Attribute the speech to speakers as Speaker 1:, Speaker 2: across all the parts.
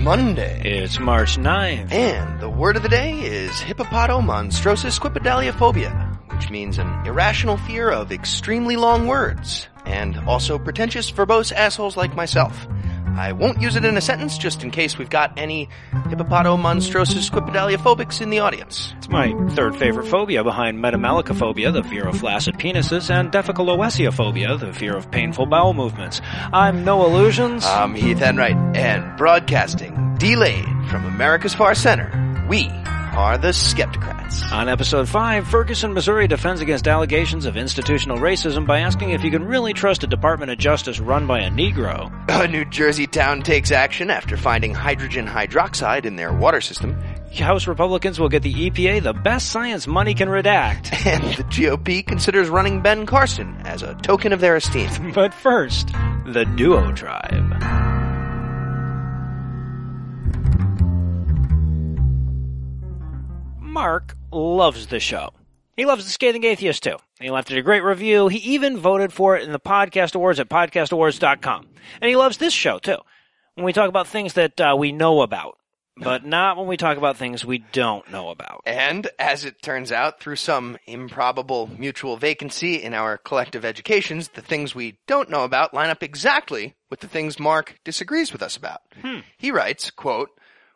Speaker 1: Monday.
Speaker 2: It's March 9th.
Speaker 1: And the word of the day is hippopotomonstrosis squipedaliophobia, which means an irrational fear of extremely long words, and also pretentious, verbose assholes like myself. I won't use it in a sentence just in case we've got any hippopotomonstrosis squipedaliophobics in the audience.
Speaker 2: It's my third favorite phobia behind metamelicophobia, the fear of flaccid penises, and defecaloesiophobia, the fear of painful bowel movements. I'm Noah Lugeons.
Speaker 1: I'm Heath Enwright, and broadcasting delayed from America's Far Center, we are the Skepticrats.
Speaker 2: On episode 5, Ferguson, Missouri defends against allegations of institutional racism by asking if you can really trust a Department of Justice run by a Negro.
Speaker 1: A New Jersey town takes action after finding hydrogen hydroxide in their water system.
Speaker 2: House Republicans will get the EPA the best science money can redact.
Speaker 1: And the GOP considers running Ben Carson as a token of their esteem.
Speaker 2: But first, the Diatribe. Mark loves the show. He loves the Scathing Atheist too. He left it a great review. He even voted for it in the podcast awards at podcastawards.com. And he loves this show too. When we talk about things that uh, we know about, but not when we talk about things we don't know about.
Speaker 1: And as it turns out, through some improbable mutual vacancy in our collective educations, the things we don't know about line up exactly with the things Mark disagrees with us about. He writes, quote,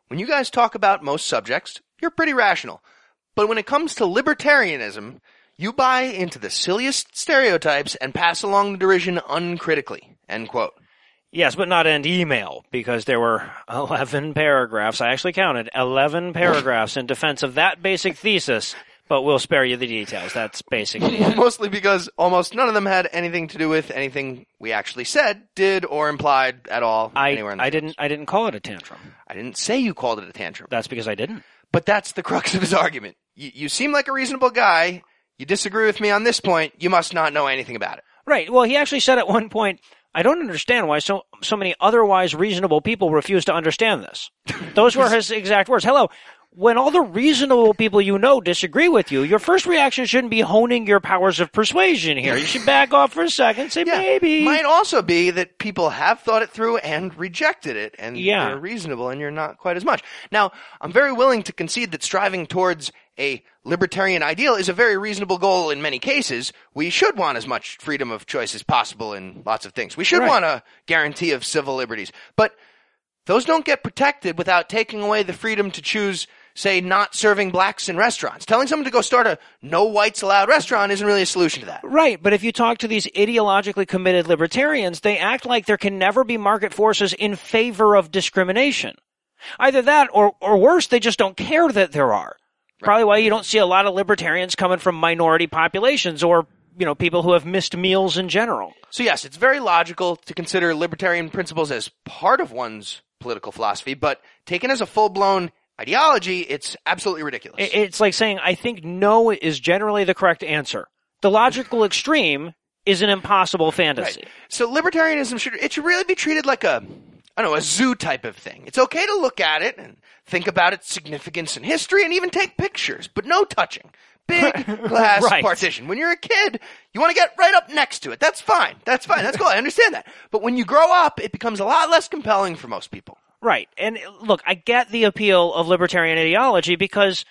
Speaker 1: When you guys talk about most subjects, you're pretty rational. But when it comes to libertarianism, you buy into the silliest stereotypes and pass along the derision uncritically. End quote.
Speaker 2: Yes, but not end email because there were 11 paragraphs. I actually counted 11 paragraphs in defense of that basic thesis, but we'll spare you the details. That's basically it.
Speaker 1: Mostly because almost none of them had anything to do with anything we actually said, did, or implied at all
Speaker 2: I,
Speaker 1: anywhere in the
Speaker 2: I didn't I didn't call it a tantrum.
Speaker 1: I didn't say you called it a tantrum.
Speaker 2: That's because I didn't.
Speaker 1: But that's the crux of his argument. You, you seem like a reasonable guy. You disagree with me on this point. You must not know anything about it.
Speaker 2: Right. Well, he actually said at one point, I don't understand why so so many otherwise reasonable people refuse to understand this. Those were his exact words. Hello. When all the reasonable people you know disagree with you, your first reaction shouldn't be honing your powers of persuasion here. You should back off for a second, say maybe.
Speaker 1: Might also be that people have thought it through and rejected it, and
Speaker 2: Yeah.
Speaker 1: they're reasonable, and you're not quite as much. Now, I'm very willing to concede that striving towards a libertarian ideal is a very reasonable goal in many cases. We should want as much freedom of choice as possible in lots of things. We should
Speaker 2: Right.
Speaker 1: want a guarantee of civil liberties. But those don't get protected without taking away the freedom to choose, say, not serving blacks in restaurants. Telling someone to go start a no whites allowed restaurant isn't really a solution to that.
Speaker 2: Right, but if you talk to these ideologically committed libertarians, they act like there can never be market forces in favor of discrimination. Either that, or, or worse, they just don't care that there are. Probably why you don't see a lot of libertarians coming from minority populations or, you know, people who have missed meals in general.
Speaker 1: So yes, it's very logical to consider libertarian principles as part of one's political philosophy, but taken as a full-blown ideology, it's absolutely ridiculous.
Speaker 2: It's like saying, I think no is generally the correct answer. The logical extreme is an impossible fantasy.
Speaker 1: Right. So libertarianism should it should really be treated like a I don't know, a zoo type of thing. It's okay to look at it and think about its significance in history and even take pictures, but no touching. Big glass
Speaker 2: Right.
Speaker 1: partition. When you're a kid, you want to get right up next to it. That's fine. That's fine. That's cool. I understand that. But when you grow up, it becomes a lot less compelling for most people.
Speaker 2: Right. And look, I get the appeal of libertarian ideology because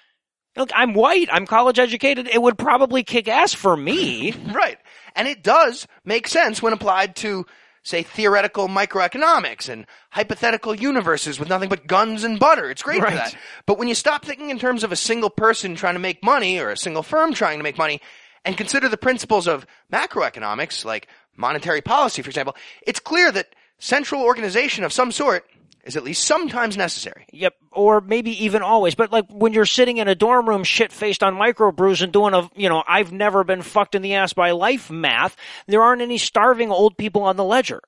Speaker 2: look, I'm white, I'm college educated, it would probably kick ass for me.
Speaker 1: Right. And it does make sense when applied to, say, theoretical microeconomics and hypothetical universes with nothing but guns and butter. It's great
Speaker 2: Right.
Speaker 1: for that. But when you stop thinking in terms of a single person trying to make money or a single firm trying to make money and consider the principles of macroeconomics, like monetary policy, for example, it's clear that central organization of some sort is at least sometimes necessary.
Speaker 2: Yep, or maybe even always. But like when you're sitting in a dorm room shit faced on microbrews and doing a, you know, I've never been fucked in the ass by life math, there aren't any starving old people on the ledger.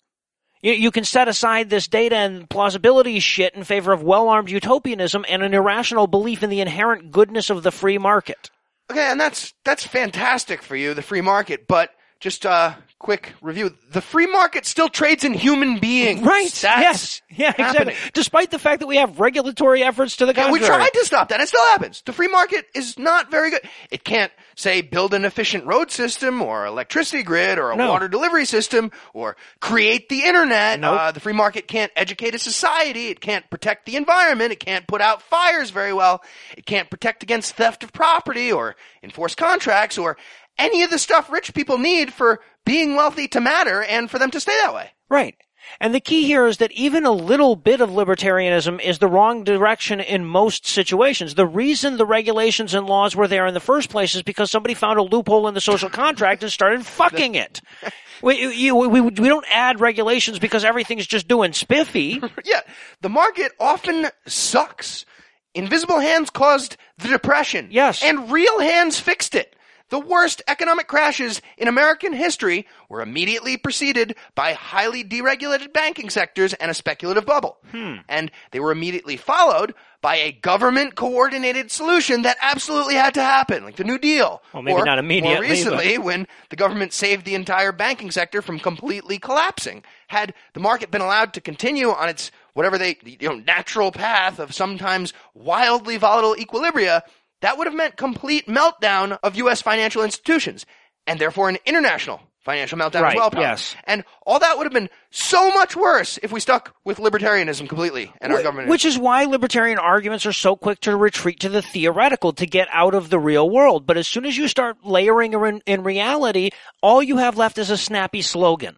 Speaker 2: You, you can set aside this data and plausibility shit in favor of well-armed utopianism and an irrational belief in the inherent goodness of the free market.
Speaker 1: Okay, and that's that's fantastic for you, the free market. But just uh, quick review. The free market still trades in human beings.
Speaker 2: Right.
Speaker 1: That's
Speaker 2: yes. Yeah,
Speaker 1: happening.
Speaker 2: exactly. Despite the fact that we have regulatory efforts to the
Speaker 1: Yeah, we tried to stop that. It still happens. The free market is not very good. It can't say build an efficient road system or electricity grid or a
Speaker 2: No.
Speaker 1: water delivery system or create the internet.
Speaker 2: Nope.
Speaker 1: Uh, the free market can't educate a society. It can't protect the environment. It can't put out fires very well. It can't protect against theft of property or enforce contracts or any of the stuff rich people need for being wealthy to matter and for them to stay that way.
Speaker 2: Right. And the key here is that even a little bit of libertarianism is the wrong direction in most situations. The reason the regulations and laws were there in the first place is because somebody found a loophole in the social contract and started fucking it. We, you, we, we don't add regulations because everything's just doing spiffy.
Speaker 1: Yeah, the market often sucks. Invisible hands caused the depression.
Speaker 2: Yes.
Speaker 1: And real hands fixed it. The worst economic crashes in American history were immediately preceded by highly deregulated banking sectors and a speculative bubble.
Speaker 2: Hmm.
Speaker 1: And they were immediately followed by a government coordinated solution that absolutely had to happen, like the New Deal.
Speaker 2: Well, maybe
Speaker 1: Or,
Speaker 2: not immediately,
Speaker 1: More recently, when the government saved the entire banking sector from completely collapsing. Had the market been allowed to continue on its whatever they you know natural path of sometimes wildly volatile equilibria, that would have meant complete meltdown of US financial institutions and therefore an international financial meltdown
Speaker 2: Right,
Speaker 1: as well. probably.
Speaker 2: yes.
Speaker 1: And all that would have been so much worse if we stuck with libertarianism completely and our government.
Speaker 2: Which is why libertarian arguments are so quick to retreat to the theoretical to get out of the real world. But as soon as you start layering in, in reality, all you have left is a snappy slogan.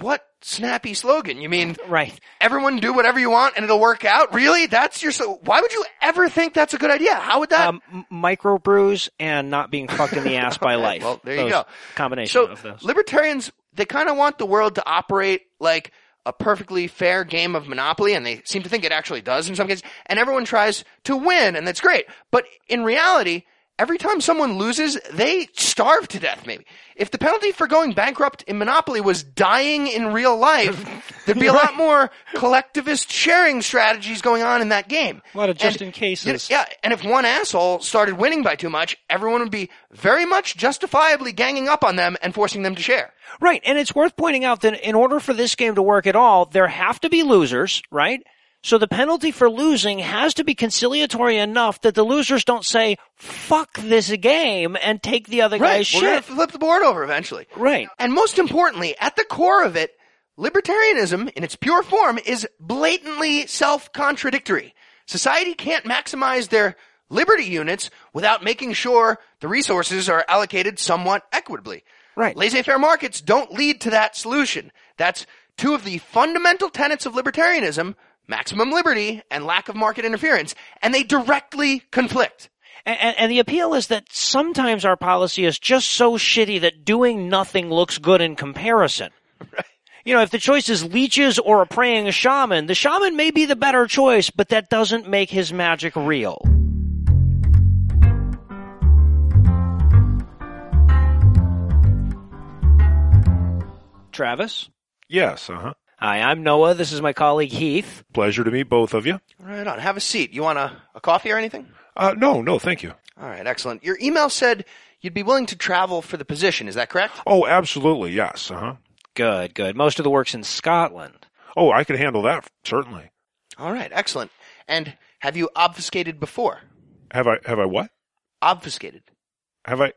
Speaker 1: what snappy slogan? You mean
Speaker 2: Right.
Speaker 1: everyone do whatever you want and it'll work out? Really? That's your so why would you ever think that's a good idea? How would that
Speaker 2: Um, microbrews and not being fucked in the ass by life.
Speaker 1: Well, there you go.
Speaker 2: Combination
Speaker 1: so
Speaker 2: of those.
Speaker 1: libertarians they kind of want the world to operate like a perfectly fair game of monopoly and they seem to think it actually does in some cases and everyone tries to win and that's great but in reality every time someone loses they starve to death maybe if the penalty for going bankrupt in monopoly was dying in real life there'd be a lot more collectivist sharing strategies going on in that game
Speaker 2: A lot of just
Speaker 1: And,
Speaker 2: in cases.
Speaker 1: you know, yeah, and if one asshole started winning by too much, everyone would be very much justifiably ganging up on them and forcing them to share.
Speaker 2: Right. And it's worth pointing out that in order for this game to work at all, there have to be losers, right? So the penalty for losing has to be conciliatory enough that the losers don't say, fuck this game and take the other guy's
Speaker 1: We're
Speaker 2: shit.
Speaker 1: flip the board over eventually.
Speaker 2: Right.
Speaker 1: And most importantly, at the core of it, libertarianism in its pure form is blatantly self-contradictory. Society can't maximize their liberty units without making sure the resources are allocated somewhat equitably.
Speaker 2: Right.
Speaker 1: Laissez-faire markets don't lead to that solution. That's two of the fundamental tenets of libertarianism, maximum liberty and lack of market interference, and they directly conflict.
Speaker 2: And, and, and the appeal is that sometimes our policy is just so shitty that doing nothing looks good in comparison. Right. You know, if the choice is leeches or a praying shaman, the shaman may be the better choice, but that doesn't make his magic real. Travis?
Speaker 3: Yes, uh huh.
Speaker 2: Hi, I'm Noah. This is my colleague Heath.
Speaker 3: Pleasure to meet both of you.
Speaker 1: Right on. Have a seat. You want a, a coffee or anything?
Speaker 3: Uh, no, no, thank you.
Speaker 1: All right, excellent. Your email said you'd be willing to travel for the position. Is that correct?
Speaker 3: Oh, absolutely, yes, uh huh.
Speaker 2: Good, good. Most of the work's in Scotland.
Speaker 3: Oh, I can handle that, certainly.
Speaker 1: All right, excellent. And have you obfuscated before?
Speaker 3: Have I, have I what?
Speaker 1: Obfuscated.
Speaker 3: Have I,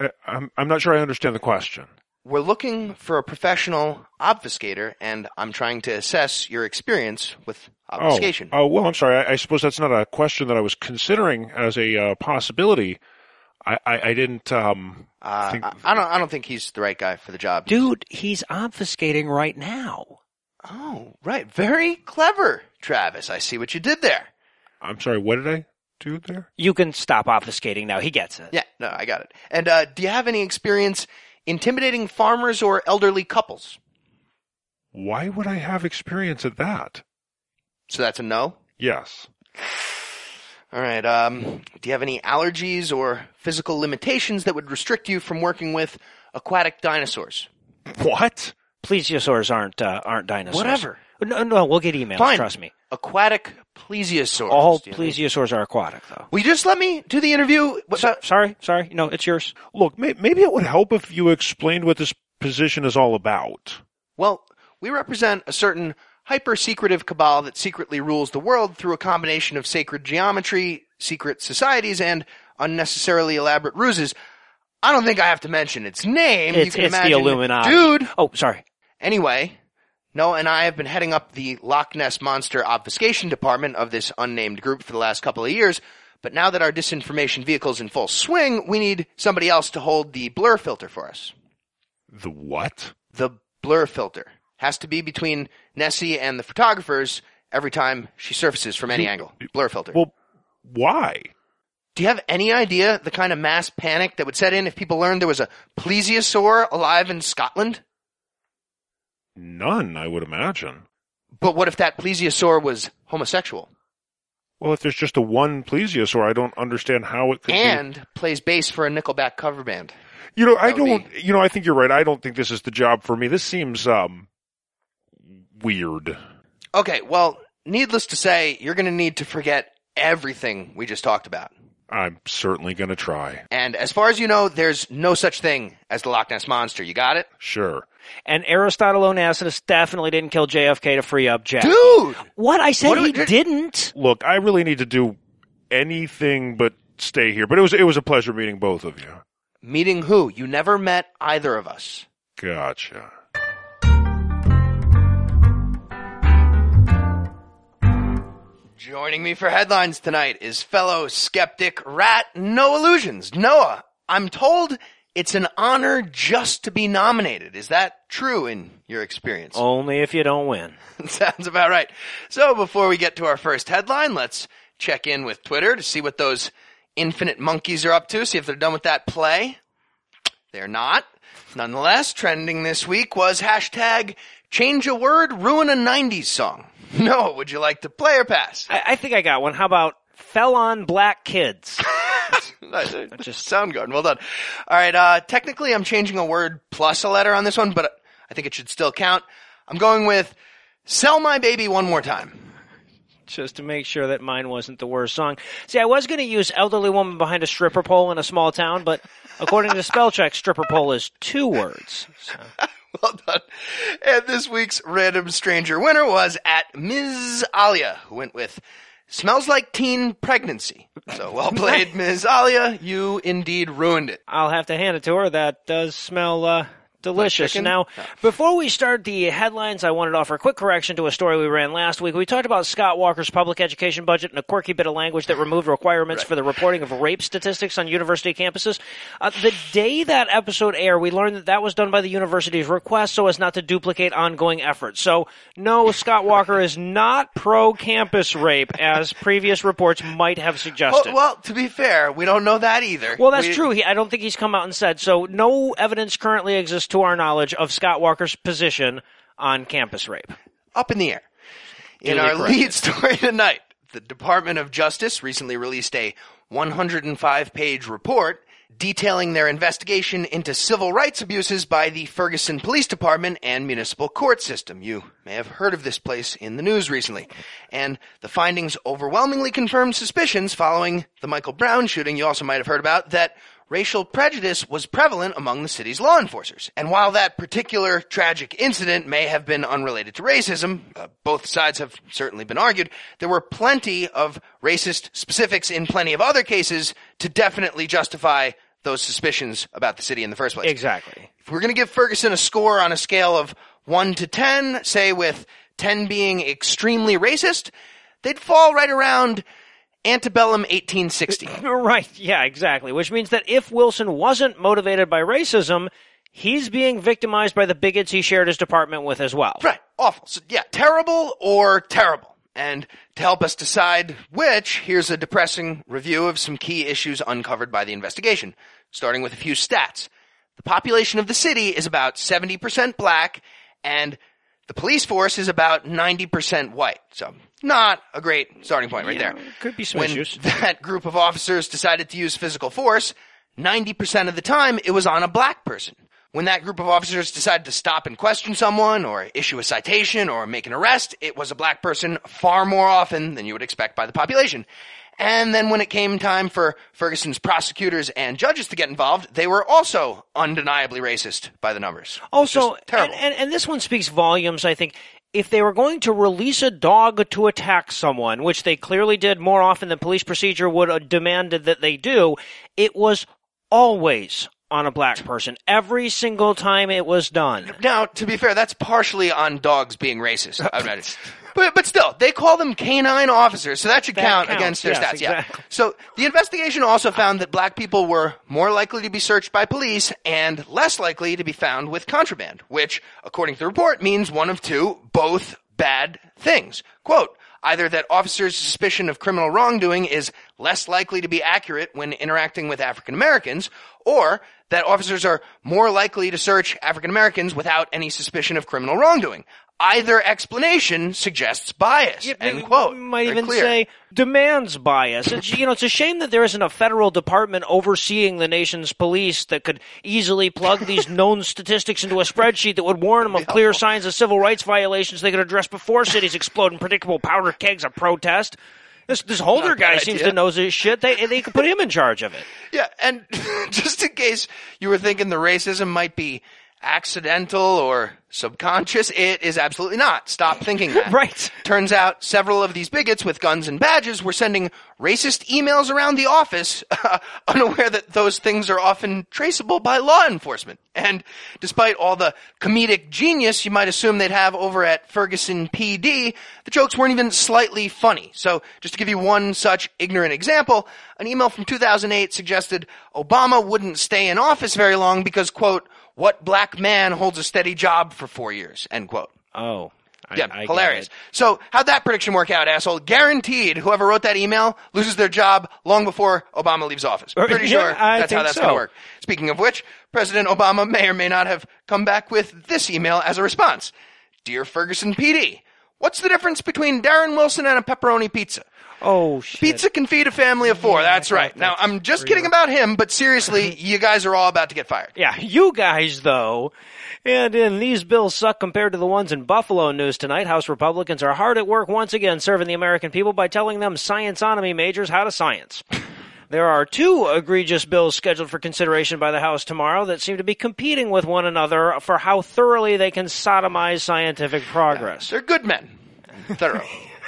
Speaker 3: uh, I'm, I'm not sure I understand the question.
Speaker 1: We're looking for a professional obfuscator, and I'm trying to assess your experience with obfuscation.
Speaker 3: Oh, oh, well, I'm sorry. I, I suppose that's not a question that I was considering as a uh, possibility. I, I, I didn't, um,
Speaker 1: Uh,
Speaker 3: think-
Speaker 1: I, I don't. I don't think he's the right guy for the job.
Speaker 2: Dude, he's obfuscating right now.
Speaker 1: Oh, right. Very clever, Travis. I see what you did there.
Speaker 3: I'm sorry, what did I do there?
Speaker 2: You can stop obfuscating now. He gets it.
Speaker 1: Yeah, no, I got it. And uh, do you have any experience intimidating farmers or elderly couples?
Speaker 3: Why would I have experience at that?
Speaker 1: So that's a no.
Speaker 3: Yes.
Speaker 1: All right. Um, do you have any allergies or physical limitations that would restrict you from working with aquatic dinosaurs?
Speaker 3: What?
Speaker 2: Plesiosaurs aren't uh, aren't dinosaurs.
Speaker 1: Whatever.
Speaker 2: No, no, we'll get emails.
Speaker 1: Fine.
Speaker 2: Trust me.
Speaker 1: Aquatic plesiosaurs.
Speaker 2: All
Speaker 1: Do you think-
Speaker 2: plesiosaurs are aquatic, though.
Speaker 1: Will you just let me do the interview? Without,
Speaker 2: Sorry, sorry. No, it's yours.
Speaker 3: Look, may, maybe it would help if you explained what this position is all about.
Speaker 1: Well, we represent a certain hyper secretive cabal that secretly rules the world through a combination of sacred geometry, secret societies, and unnecessarily elaborate ruses. I don't think I have to mention its name. you
Speaker 2: It's,
Speaker 1: can
Speaker 2: it's the
Speaker 1: imagine,
Speaker 2: Illuminati.
Speaker 1: Dude!
Speaker 2: Oh, sorry.
Speaker 1: Anyway, Noah and I have been heading up the Loch Ness Monster Obfuscation Department of this unnamed group for the last couple of years, but now that our disinformation vehicle's in full swing, we need somebody else to hold the blur filter for us.
Speaker 3: The what?
Speaker 1: The blur filter has to be between Nessie and the photographers every time she surfaces from any angle. Blur filter.
Speaker 3: Well, why?
Speaker 1: Do you have any idea the kind of mass panic that would set in if people learned there was a plesiosaur alive in Scotland?
Speaker 3: None, I would imagine.
Speaker 1: But what if that plesiosaur was homosexual?
Speaker 3: Well, if there's just a one plesiosaur, I don't understand how it could be.
Speaker 1: and plays bass for a Nickelback cover band.
Speaker 3: You know, I
Speaker 1: That would
Speaker 3: don't. You know, I think you're right. I don't think this is the job for me. This seems um weird.
Speaker 1: Okay, well, needless to say, you're going to need to forget everything we just talked about.
Speaker 3: I'm certainly going to try.
Speaker 1: And as far as you know, there's no such thing as the Loch Ness Monster. You got it?
Speaker 3: Sure.
Speaker 2: And Aristotle Onassis definitely didn't kill JFK to free up Jack.
Speaker 1: Dude!
Speaker 2: What? I said
Speaker 1: What
Speaker 2: he
Speaker 1: we-
Speaker 2: didn't.
Speaker 3: Look, I really need to do anything but stay here. But it was it was a pleasure meeting both of you.
Speaker 1: Meeting who? You never met either of us.
Speaker 3: Gotcha.
Speaker 1: Joining me for headlines tonight is fellow skeptic rat Noah Lugeons. Noah, I'm told it's an honor just to be nominated. Is that true in your experience?
Speaker 2: Only if you don't win.
Speaker 1: Sounds about right. So before we get to our first headline, let's check in with Twitter to see what those infinite monkeys are up to, see if they're done with that play. They're not. Nonetheless, trending this week was hashtag change a word, ruin a 90s song. No, would you like to play or pass?
Speaker 2: I, I think I got one. How about fell on black kids?
Speaker 1: Just Soundgarden. Well done. All right. Uh, technically, I'm changing a word plus a letter on this one, but I think it should still count. I'm going with "Sell My Baby" one more time.
Speaker 2: Just to make sure that mine wasn't the worst song. See, I was going to use elderly woman behind a stripper pole in a small town, but according to spell check, stripper pole is two words. So.
Speaker 1: Well done. And this week's random stranger winner was at Ms. Alia, who went with "Smells Like Teen Pregnancy." So well played, Ms. Alia. You indeed ruined it.
Speaker 2: I'll have to hand it to her. That does smell uh, delicious. Now, before we start the headlines, I wanted to offer a quick correction to a story we ran last week. We talked about Scott Walker's public education budget and a quirky bit of language that removed requirements for the reporting of rape statistics on university campuses. Uh, the day that episode aired, we learned that that was done by the university's request so as not to duplicate ongoing efforts. So, no, Scott Walker is not pro-campus rape, as previous reports might have
Speaker 1: Well,
Speaker 2: suggested.
Speaker 1: well, to be fair, we don't know that either.
Speaker 2: Well, that's
Speaker 1: We-
Speaker 2: true. He, I don't think he's come out and said so. No evidence currently exists, to our knowledge, of Scott Walker's position on campus rape.
Speaker 1: up in the air. In
Speaker 2: Duly
Speaker 1: our
Speaker 2: corrected.
Speaker 1: lead story tonight, the Department of Justice recently released a 105 page report detailing their investigation into civil rights abuses by the Ferguson Police Department and municipal court system. You may have heard of this place in the news recently. And the findings overwhelmingly confirmed suspicions following the Michael Brown shooting you also might have heard about that racial prejudice was prevalent among the city's law enforcers. And while that particular tragic incident may have been unrelated to racism, uh, both sides have certainly been argued, there were plenty of racist specifics in plenty of other cases to definitely justify those suspicions about the city in the first place.
Speaker 2: Exactly.
Speaker 1: If we're going to give Ferguson a score on a scale of 1 to 10, say with 10 being extremely racist, they'd fall right around antebellum 1860.
Speaker 2: Right. Yeah, exactly. Which means that if Wilson wasn't motivated by racism, he's being victimized by the bigots he shared his department with as well.
Speaker 1: Right. Awful. So, yeah, terrible or terrible. And to help us decide which, here's a depressing review of some key issues uncovered by the investigation, starting with a few stats. The population of the city is about 70% black, and the police force is about 90% white. So, not a great starting point right there.
Speaker 2: Could be some
Speaker 1: when
Speaker 2: issues.
Speaker 1: that group of officers decided to use physical force, 90% of the time it was on a black person. When that group of officers decided to stop and question someone or issue a citation or make an arrest, it was a black person far more often than you would expect by the population. And then when it came time for Ferguson's prosecutors and judges to get involved, they were also undeniably racist by the numbers.
Speaker 2: Also,
Speaker 1: terrible.
Speaker 2: And, and, and this one speaks volumes, I think. If they were going to release a dog to attack someone, which they clearly did more often than police procedure would uh, have demanded that they do, it was always on a black person. Every single time it was done.
Speaker 1: Now, to be fair, that's partially on dogs being racist. I imagine. But, but still, they call them canine officers, so that should
Speaker 2: That
Speaker 1: count
Speaker 2: counts,
Speaker 1: against their
Speaker 2: yes,
Speaker 1: stats. Yeah. So the investigation also found that black people were more likely to be searched by police and less likely to be found with contraband, which, according to the report, means one of two, both bad things. Quote, either that officers' suspicion of criminal wrongdoing is less likely to be accurate when interacting with African Americans, or that officers are more likely to search African Americans without any suspicion of criminal wrongdoing. Either explanation suggests bias. end quote.
Speaker 2: You might even
Speaker 1: clear.
Speaker 2: say demands bias. It's, you know, it's a shame that there isn't a federal department overseeing the nation's police that could easily plug these known statistics into a spreadsheet that would warn them of clear signs of civil rights violations they could address before cities explode in predictable powder kegs of protest. This this Holder guy
Speaker 1: bad
Speaker 2: seems to know his shit. They they could put him in charge of it.
Speaker 1: Yeah, and just in case you were thinking the racism might be accidental or subconscious, it is absolutely not. Stop thinking that.
Speaker 2: Right.
Speaker 1: Turns out several of these bigots with guns and badges were sending racist emails around the office, unaware that those things are often traceable by law enforcement. And despite all the comedic genius you might assume they'd have over at Ferguson PD, the jokes weren't even slightly funny. So just to give you one such ignorant example, an email from 2008 suggested Obama wouldn't stay in office very long because, quote, what black man holds a steady job for four years, end quote.
Speaker 2: Oh, I,
Speaker 1: Yeah,
Speaker 2: I
Speaker 1: hilarious. So, how'd that prediction work out, asshole? Guaranteed, whoever wrote that email loses their job long before Obama leaves office.
Speaker 2: Or-
Speaker 1: Pretty
Speaker 2: yeah,
Speaker 1: sure
Speaker 2: I
Speaker 1: that's how that's
Speaker 2: so.
Speaker 1: going to work. Speaking of which, President Obama may or may not have come back with this email as a response. Dear Ferguson PD, what's the difference between Darren Wilson and a pepperoni pizza?
Speaker 2: Oh shit.
Speaker 1: Pizza can feed a family of four. that's right.
Speaker 2: thought
Speaker 1: Now, I'm just
Speaker 2: real.
Speaker 1: kidding about him, but seriously, you guys are all about to get fired.
Speaker 2: Yeah, you guys though. And in these bills suck compared to the ones in Buffalo news tonight, House Republicans are hard at work once again serving the American people by telling them scienceonomy majors how to science. There are two egregious bills scheduled for consideration by the House tomorrow that seem to be competing with one another for how thoroughly they can sodomize scientific progress.
Speaker 1: They're good men. Thorough,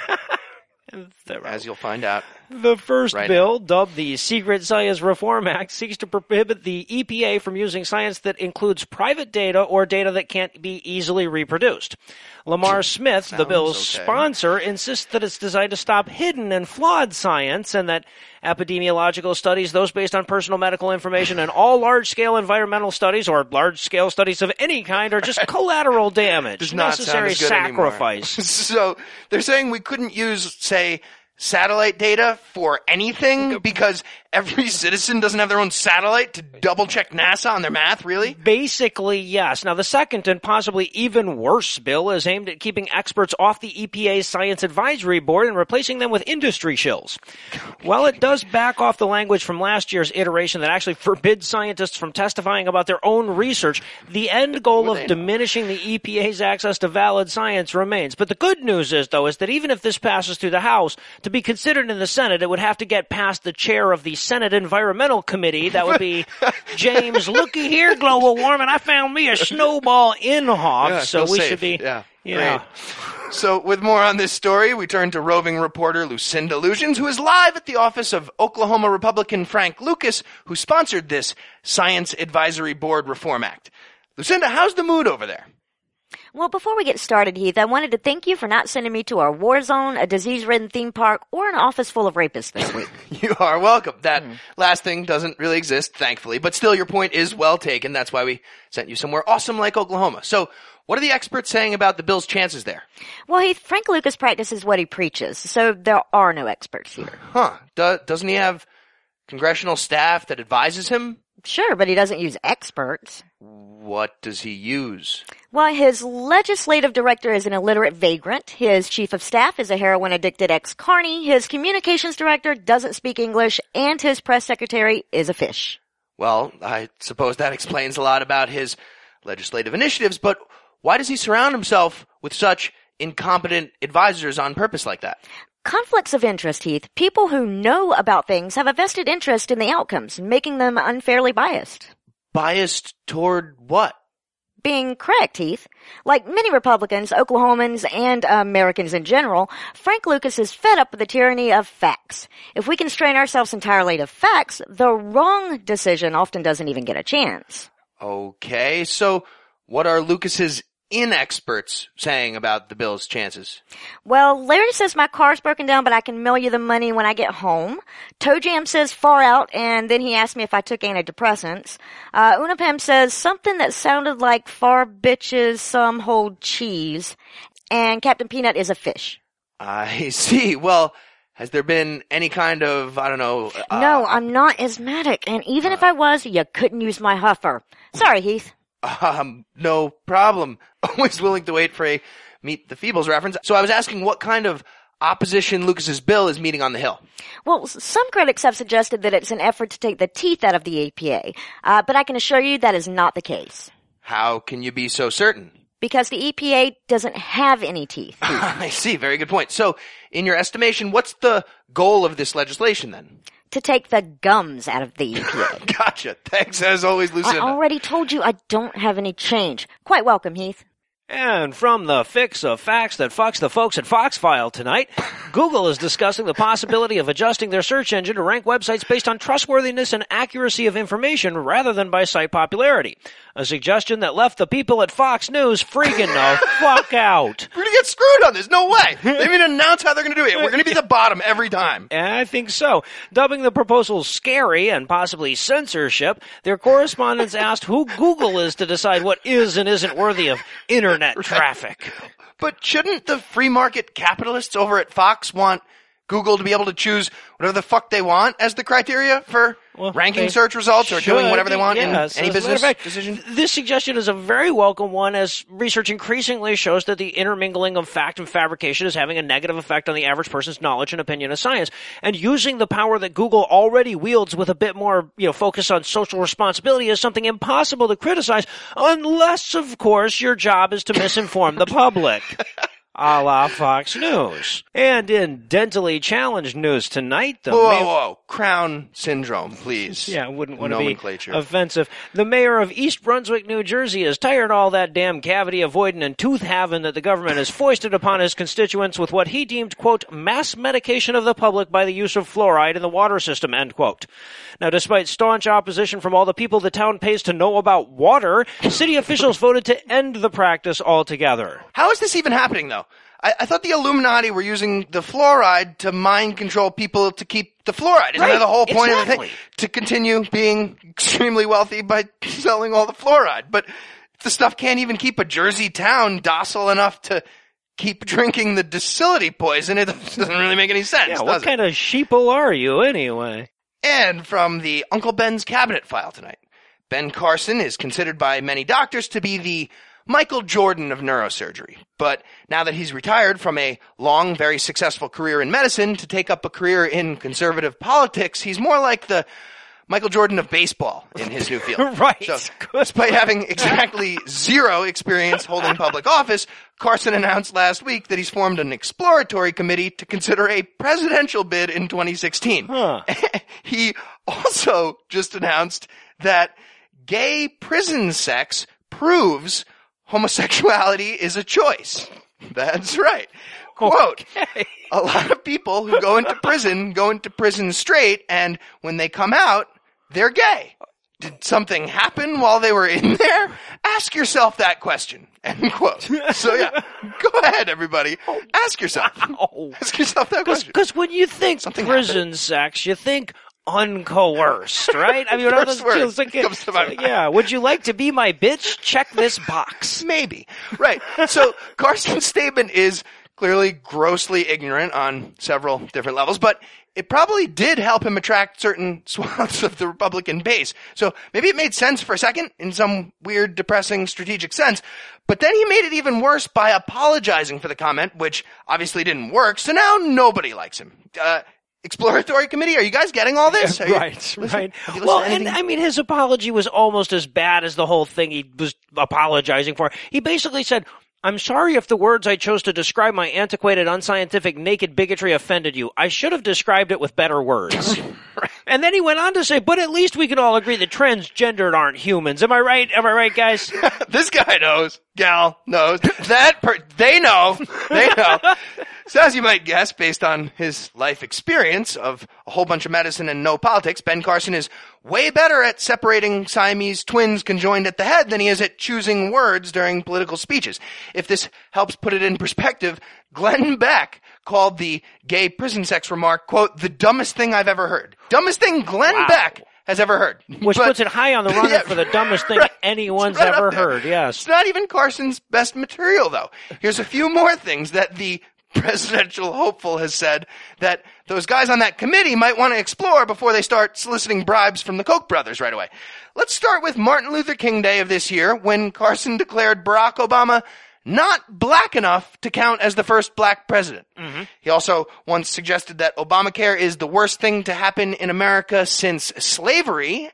Speaker 2: Thorough.
Speaker 1: as you'll find out.
Speaker 2: The first
Speaker 1: Right
Speaker 2: bill, dubbed the Secret Science Reform Act, seeks to prohibit the EPA from using science that includes private data or data that can't be easily reproduced. Lamar Smith, the bill's
Speaker 1: okay.
Speaker 2: sponsor, insists that it's designed to stop hidden and flawed science and that epidemiological studies, those based on personal medical information, and all large-scale environmental studies or large-scale studies of any kind are just collateral damage,
Speaker 1: Does
Speaker 2: necessary sacrifice.
Speaker 1: so they're saying we couldn't use, say, satellite data for anything because every citizen doesn't have their own satellite to double check NASA on their math, really?
Speaker 2: Basically, yes. Now, the second and possibly even worse bill is aimed at keeping experts off the EPA's Science Advisory Board and replacing them with industry shills. While it does back off the language from last year's iteration that actually forbids scientists from testifying about their own research, the end goal of diminishing the EPA's access to valid science remains. But the good news is, though, is that even if this passes through the House, to be considered in the Senate, it would have to get past the chair of the Senate Environmental Committee. That would be James. Looky here, global warming. I found me a snowball in hog,
Speaker 1: Yeah,
Speaker 2: so we
Speaker 1: safe.
Speaker 2: should be.
Speaker 1: Yeah,
Speaker 2: Yeah.
Speaker 1: great. So, with more on this story, we turn to roving reporter Lucinda Lugeons, who is live at the office of Oklahoma Republican Frank Lucas, who sponsored this Science Advisory Board Reform Act. Lucinda, how's the mood over there?
Speaker 4: Well, before we get started, Heath, I wanted to thank you for not sending me to our war zone, a disease-ridden theme park, or an office full of rapists this week.
Speaker 1: You are welcome. That mm-hmm. last thing doesn't really exist, thankfully, but still your point is well taken. That's why we sent you somewhere awesome like Oklahoma. So, what are the experts saying about the bill's chances there?
Speaker 4: well, Heath, Frank Lucas practices what he preaches, so there are no experts here.
Speaker 1: Huh. Do- doesn't he have congressional staff that advises him?
Speaker 4: Sure, but he doesn't use experts.
Speaker 1: What does he use?
Speaker 4: Well, his legislative director is an illiterate vagrant. His chief of staff is a heroin addicted ex-carny. His communications director doesn't speak English, and his press secretary is a fish.
Speaker 1: Well, I suppose that explains a lot about his legislative initiatives, but why does he surround himself with such incompetent advisors on purpose like that?
Speaker 4: Conflicts of interest, Heath. People who know about things have a vested interest in the outcomes, making them unfairly biased.
Speaker 1: Biased toward what?
Speaker 4: being correct, Heath. Like many Republicans, Oklahomans, and Americans in general, Frank Lucas is fed up with the tyranny of facts. If we constrain ourselves entirely to facts, the wrong decision often doesn't even get a chance.
Speaker 1: Okay, so what are Lucas's inexperts saying about the bill's chances?
Speaker 4: Well, Larry says my car's broken down, but I can mail you the money when I get home. Toe Jam says far out, and then he asked me if I took antidepressants. Uh, Unapem says something that sounded like far bitches some hold cheese. And Captain Peanut is a fish.
Speaker 1: I see. Well, has there been any kind of, I don't know. Uh,
Speaker 4: no, I'm not asthmatic, and even if I was, you couldn't use my huffer. Sorry, Heath.
Speaker 1: Um, no problem. Always willing to wait for a Meet the Feebles reference. So I was asking what kind of opposition Lucas's bill is meeting on the Hill.
Speaker 4: Well, some critics have suggested that it's an effort to take the teeth out of the EPA, uh, but I can assure you that is not the case.
Speaker 1: How can you be so certain?
Speaker 4: Because the EPA doesn't have any teeth.
Speaker 1: I see. Very good point. So, in your estimation, what's the goal of this legislation then?
Speaker 4: To take the gums out of the EPA.
Speaker 1: gotcha. Thanks as always, Lucinda.
Speaker 4: I already told you I don't have any change. Quite welcome, Heath.
Speaker 2: And from the fix of facts that fucks the folks at Foxfile tonight, Google is discussing the possibility of adjusting their search engine to rank websites based on trustworthiness and accuracy of information rather than by site popularity. A suggestion that left the people at Fox News freaking the fuck out.
Speaker 1: We're gonna get screwed on this. No way. They even announced how they're gonna do it. We're gonna be the bottom every time.
Speaker 2: I think so. Dubbing the proposal scary and possibly censorship, their correspondents asked who Google is to decide what is and isn't worthy of internet traffic.
Speaker 1: But shouldn't the free market capitalists over at Fox want Google to be able to choose whatever the fuck they want as the criteria for well, ranking search results or doing whatever they want
Speaker 2: yeah,
Speaker 1: in so any business fact, decision.
Speaker 2: This suggestion is a very welcome one as research increasingly shows that the intermingling of fact and fabrication is having a negative effect on the average person's knowledge and opinion of science. And using the power that Google already wields with a bit more, you know, focus on social responsibility is something impossible to criticize unless, of course, your job is to misinform the public. a la Fox News. And in dentally challenged news tonight, the
Speaker 1: whoa, whoa, whoa, Crown syndrome, please.
Speaker 2: Yeah, wouldn't want to be offensive. The mayor of East Brunswick, New Jersey, is tired of all that damn cavity avoiding and tooth having that the government has foisted upon his constituents with what he deemed, quote, mass medication of the public by the use of fluoride in the water system, end quote. Now, despite staunch opposition from all the people the town pays to know about water, city officials voted to end the practice altogether.
Speaker 1: How is this even happening, though? I, I, thought the Illuminati were using the fluoride to mind control people to keep the fluoride. Isn't
Speaker 2: right,
Speaker 1: that the whole point
Speaker 2: exactly.
Speaker 1: of the thing? To continue being extremely wealthy by selling all the fluoride. But the stuff can't even keep a Jersey town docile enough to keep drinking the docility poison, it doesn't really make any sense.
Speaker 2: Yeah, what kind
Speaker 1: it?
Speaker 2: of sheeple are you anyway?
Speaker 1: And from the Uncle Ben's cabinet file tonight. Ben Carson is considered by many doctors to be the Michael Jordan of neurosurgery. But now that he's retired from a long, very successful career in medicine to take up a career in conservative politics, he's more like the Michael Jordan of baseball in his new field.
Speaker 2: right.
Speaker 1: So, despite having exactly zero experience holding public office, Carson announced last week that he's formed an exploratory committee to consider a presidential bid in 2016.
Speaker 2: Huh.
Speaker 1: he also just announced that gay prison sex proves homosexuality is a choice. That's right. Quote,
Speaker 2: okay.
Speaker 1: a lot of people who go into prison go into prison straight and when they come out, they're gay. Did something happen while they were in there? Ask yourself that question. End quote. So yeah, go ahead, everybody. Ask yourself. Ask yourself that question.
Speaker 2: Because when you think
Speaker 1: Something
Speaker 2: prison
Speaker 1: happened.
Speaker 2: sex, you think uncoerced, right? I mean,
Speaker 1: First word
Speaker 2: feels like,
Speaker 1: comes to my mind.
Speaker 2: yeah. Would you like to be my bitch? Check this box.
Speaker 1: Maybe. Right. So Carson's statement is clearly grossly ignorant on several different levels, but it probably did help him attract certain swaths of the Republican base. So maybe it made sense for a second in some weird, depressing strategic sense, but then he made it even worse by apologizing for the comment, which obviously didn't work, so now nobody likes him. Uh, exploratory committee, are you guys getting all this? You-
Speaker 2: right, right.
Speaker 1: have you listened
Speaker 2: Well, and? I mean, his apology was almost as bad as the whole thing he was apologizing for. He basically said, I'm sorry if the words I chose to describe my antiquated, unscientific, naked bigotry offended you. I should have described it with better words. and then he went on to say, but at least we can all agree that transgendered aren't humans. Am I right? Am I right, guys?
Speaker 1: this guy knows. Gal knows. That per- they know. They know. So as you might guess, based on his life experience of a whole bunch of medicine and no politics, Ben Carson is way better at separating Siamese twins conjoined at the head than he is at choosing words during political speeches. If this helps put it in perspective, Glenn Beck called the gay prison sex remark, quote, the dumbest thing I've ever heard. Dumbest thing Glenn
Speaker 2: Wow.
Speaker 1: Beck has ever heard.
Speaker 2: Which
Speaker 1: But-
Speaker 2: puts it high on the runner
Speaker 1: Yeah,
Speaker 2: for the dumbest thing
Speaker 1: right.
Speaker 2: anyone's
Speaker 1: right
Speaker 2: ever heard. Yes.
Speaker 1: It's not even Carson's best material, though. Here's a few more things that the presidential hopeful has said that those guys on that committee might want to explore before they start soliciting bribes from the Koch brothers right away. Let's start with Martin Luther King Day of this year when Carson declared Barack Obama not black enough to count as the first black president. Mm-hmm. He also once suggested that Obamacare is the worst thing to happen in America since slavery,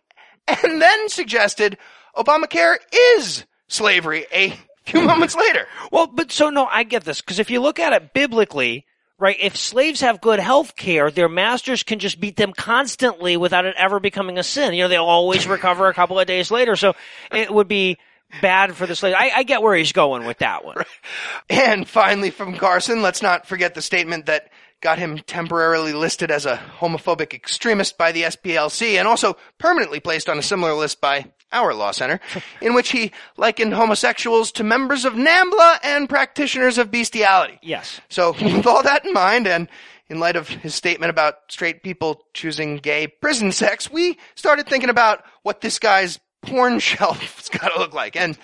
Speaker 1: and then suggested Obamacare is slavery a few moments later.
Speaker 2: Well, but so no, I get this because if you look at it biblically, right? If slaves have good health care, their masters can just beat them constantly without it ever becoming a sin. You know, they'll always recover a couple of days later. So it would be bad for the slave. I, I get where he's going with that one.
Speaker 1: And finally from Carson, let's not forget the statement that got him temporarily listed as a homophobic extremist by the SPLC and also permanently placed on a similar list by our law center, in which he likened homosexuals to members of NAMBLA and practitioners of bestiality.
Speaker 2: Yes.
Speaker 1: So, with all that in mind, and in light of his statement about straight people choosing gay prison sex, we started thinking about what this guy's porn shelf. It's got to look like, and,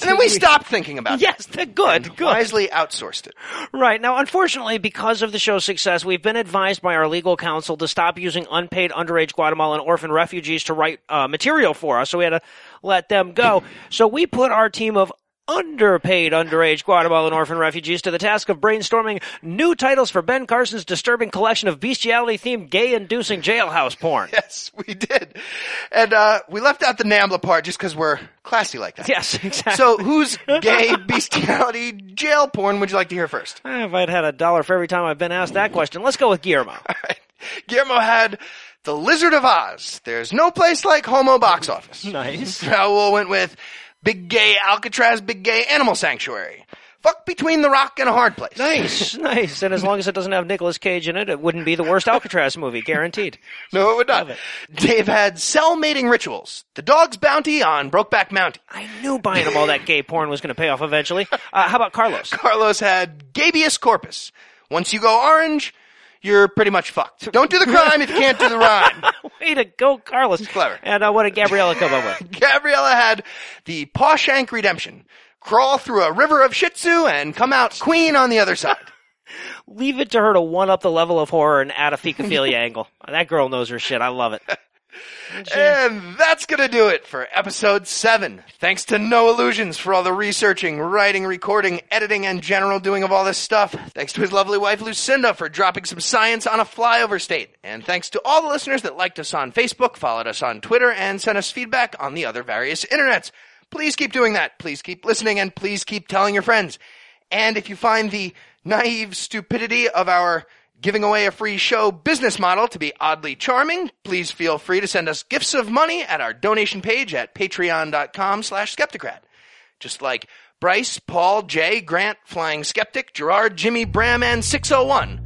Speaker 1: and then we stopped thinking about
Speaker 2: it.
Speaker 1: Yes,
Speaker 2: they're good. Good.
Speaker 1: Wisely outsourced it.
Speaker 2: Right. Now, unfortunately, because of the show's success, we've been advised by our legal counsel to stop using unpaid underage Guatemalan orphan refugees to write uh, material for us, so we had to let them go. So we put our team of underpaid underage Guatemalan orphan refugees to the task of brainstorming new titles for Ben Carson's disturbing collection of bestiality themed gay inducing jailhouse porn.
Speaker 1: Yes, we did, and uh, we left out the NAMBLA part just because we're classy like that.
Speaker 2: Yes, exactly.
Speaker 1: So, whose gay bestiality jail porn would you like to hear first?
Speaker 2: Eh, if I'd had a dollar for every time I've been asked that question, let's go with Guillermo.
Speaker 1: Right. Guillermo had The Lizard of Oz. There's no place like Homo box office.
Speaker 2: Nice.
Speaker 1: Raul went with Big Gay Alcatraz, Big Gay Animal Sanctuary. Fuck between the rock and a hard place.
Speaker 2: Nice, nice. And as long as it doesn't have Nicolas Cage in it, it wouldn't be the worst Alcatraz movie, guaranteed.
Speaker 1: No, it would not.
Speaker 2: Love
Speaker 1: Dave had Cell Mating Rituals. The Dog's Bounty on Brokeback Mountain.
Speaker 2: I knew buying him all that gay porn was going to pay off eventually. Uh, how about Carlos?
Speaker 1: Carlos had Gabius Corpus. Once you go orange, you're pretty much fucked. Don't do the crime if you can't do the rhyme.
Speaker 2: Way to go, Carlos.
Speaker 1: clever.
Speaker 2: And uh, what did Gabriella come up with?
Speaker 1: Gabriella had the Pawshank Redemption. Crawl through a river of Shih Tzu and come out queen on the other side.
Speaker 2: Leave it to her to one up the level of horror and add a fecophilia angle. That girl knows her shit. I love it.
Speaker 1: And that's gonna do it for episode 7. Thanks to Noah Lugeons for all the researching, writing, recording, editing, and general doing of all this stuff. Thanks to his lovely wife Lucinda for dropping some science on a flyover state. And thanks to all the listeners that liked us on Facebook, followed us on Twitter, and sent us feedback on the other various internets. Please keep doing that. Please keep listening and please keep telling your friends. And if you find the naive stupidity of our giving away a free show business model to be oddly charming, please feel free to send us gifts of money at our donation page at patreon.com slash skepticrat. Just like Bryce, Paul, Jay, Grant, Flying Skeptic, Gerard, Jimmy, Bram, and 601,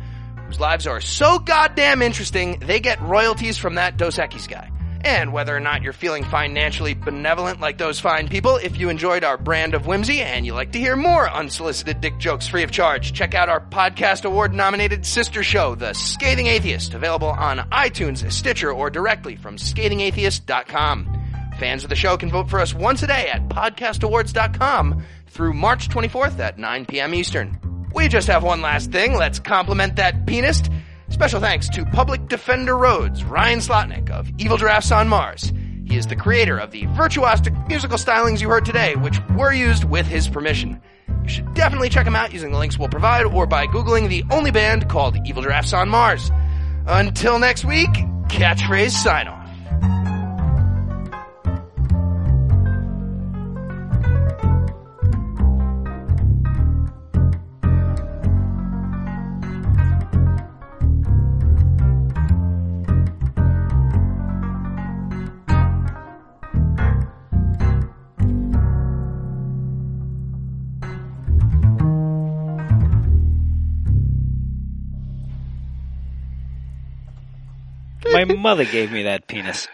Speaker 1: whose lives are so goddamn interesting, they get royalties from that Dos Equis guy. And whether or not you're feeling financially benevolent like those fine people, if you enjoyed our brand of whimsy and you like to hear more unsolicited dick jokes free of charge, check out our podcast award nominated sister show, The Scathing Atheist, available on iTunes, Stitcher, or directly from scathingatheist.com. Fans of the show can vote for us once a day at podcastawards.com through March 24th at 9 p.m. Eastern. We just have one last thing. Let's compliment that pianist. Special thanks to Public Defender Rhodes, Ryan Slotnick of Evil Drafts on Mars. He is the creator of the virtuosic musical stylings you heard today, which were used with his permission. You should definitely check him out using the links we'll provide or by Googling the only band called Evil Drafts on Mars. Until next week, catchphrase sign off.
Speaker 2: My mother gave me that penis.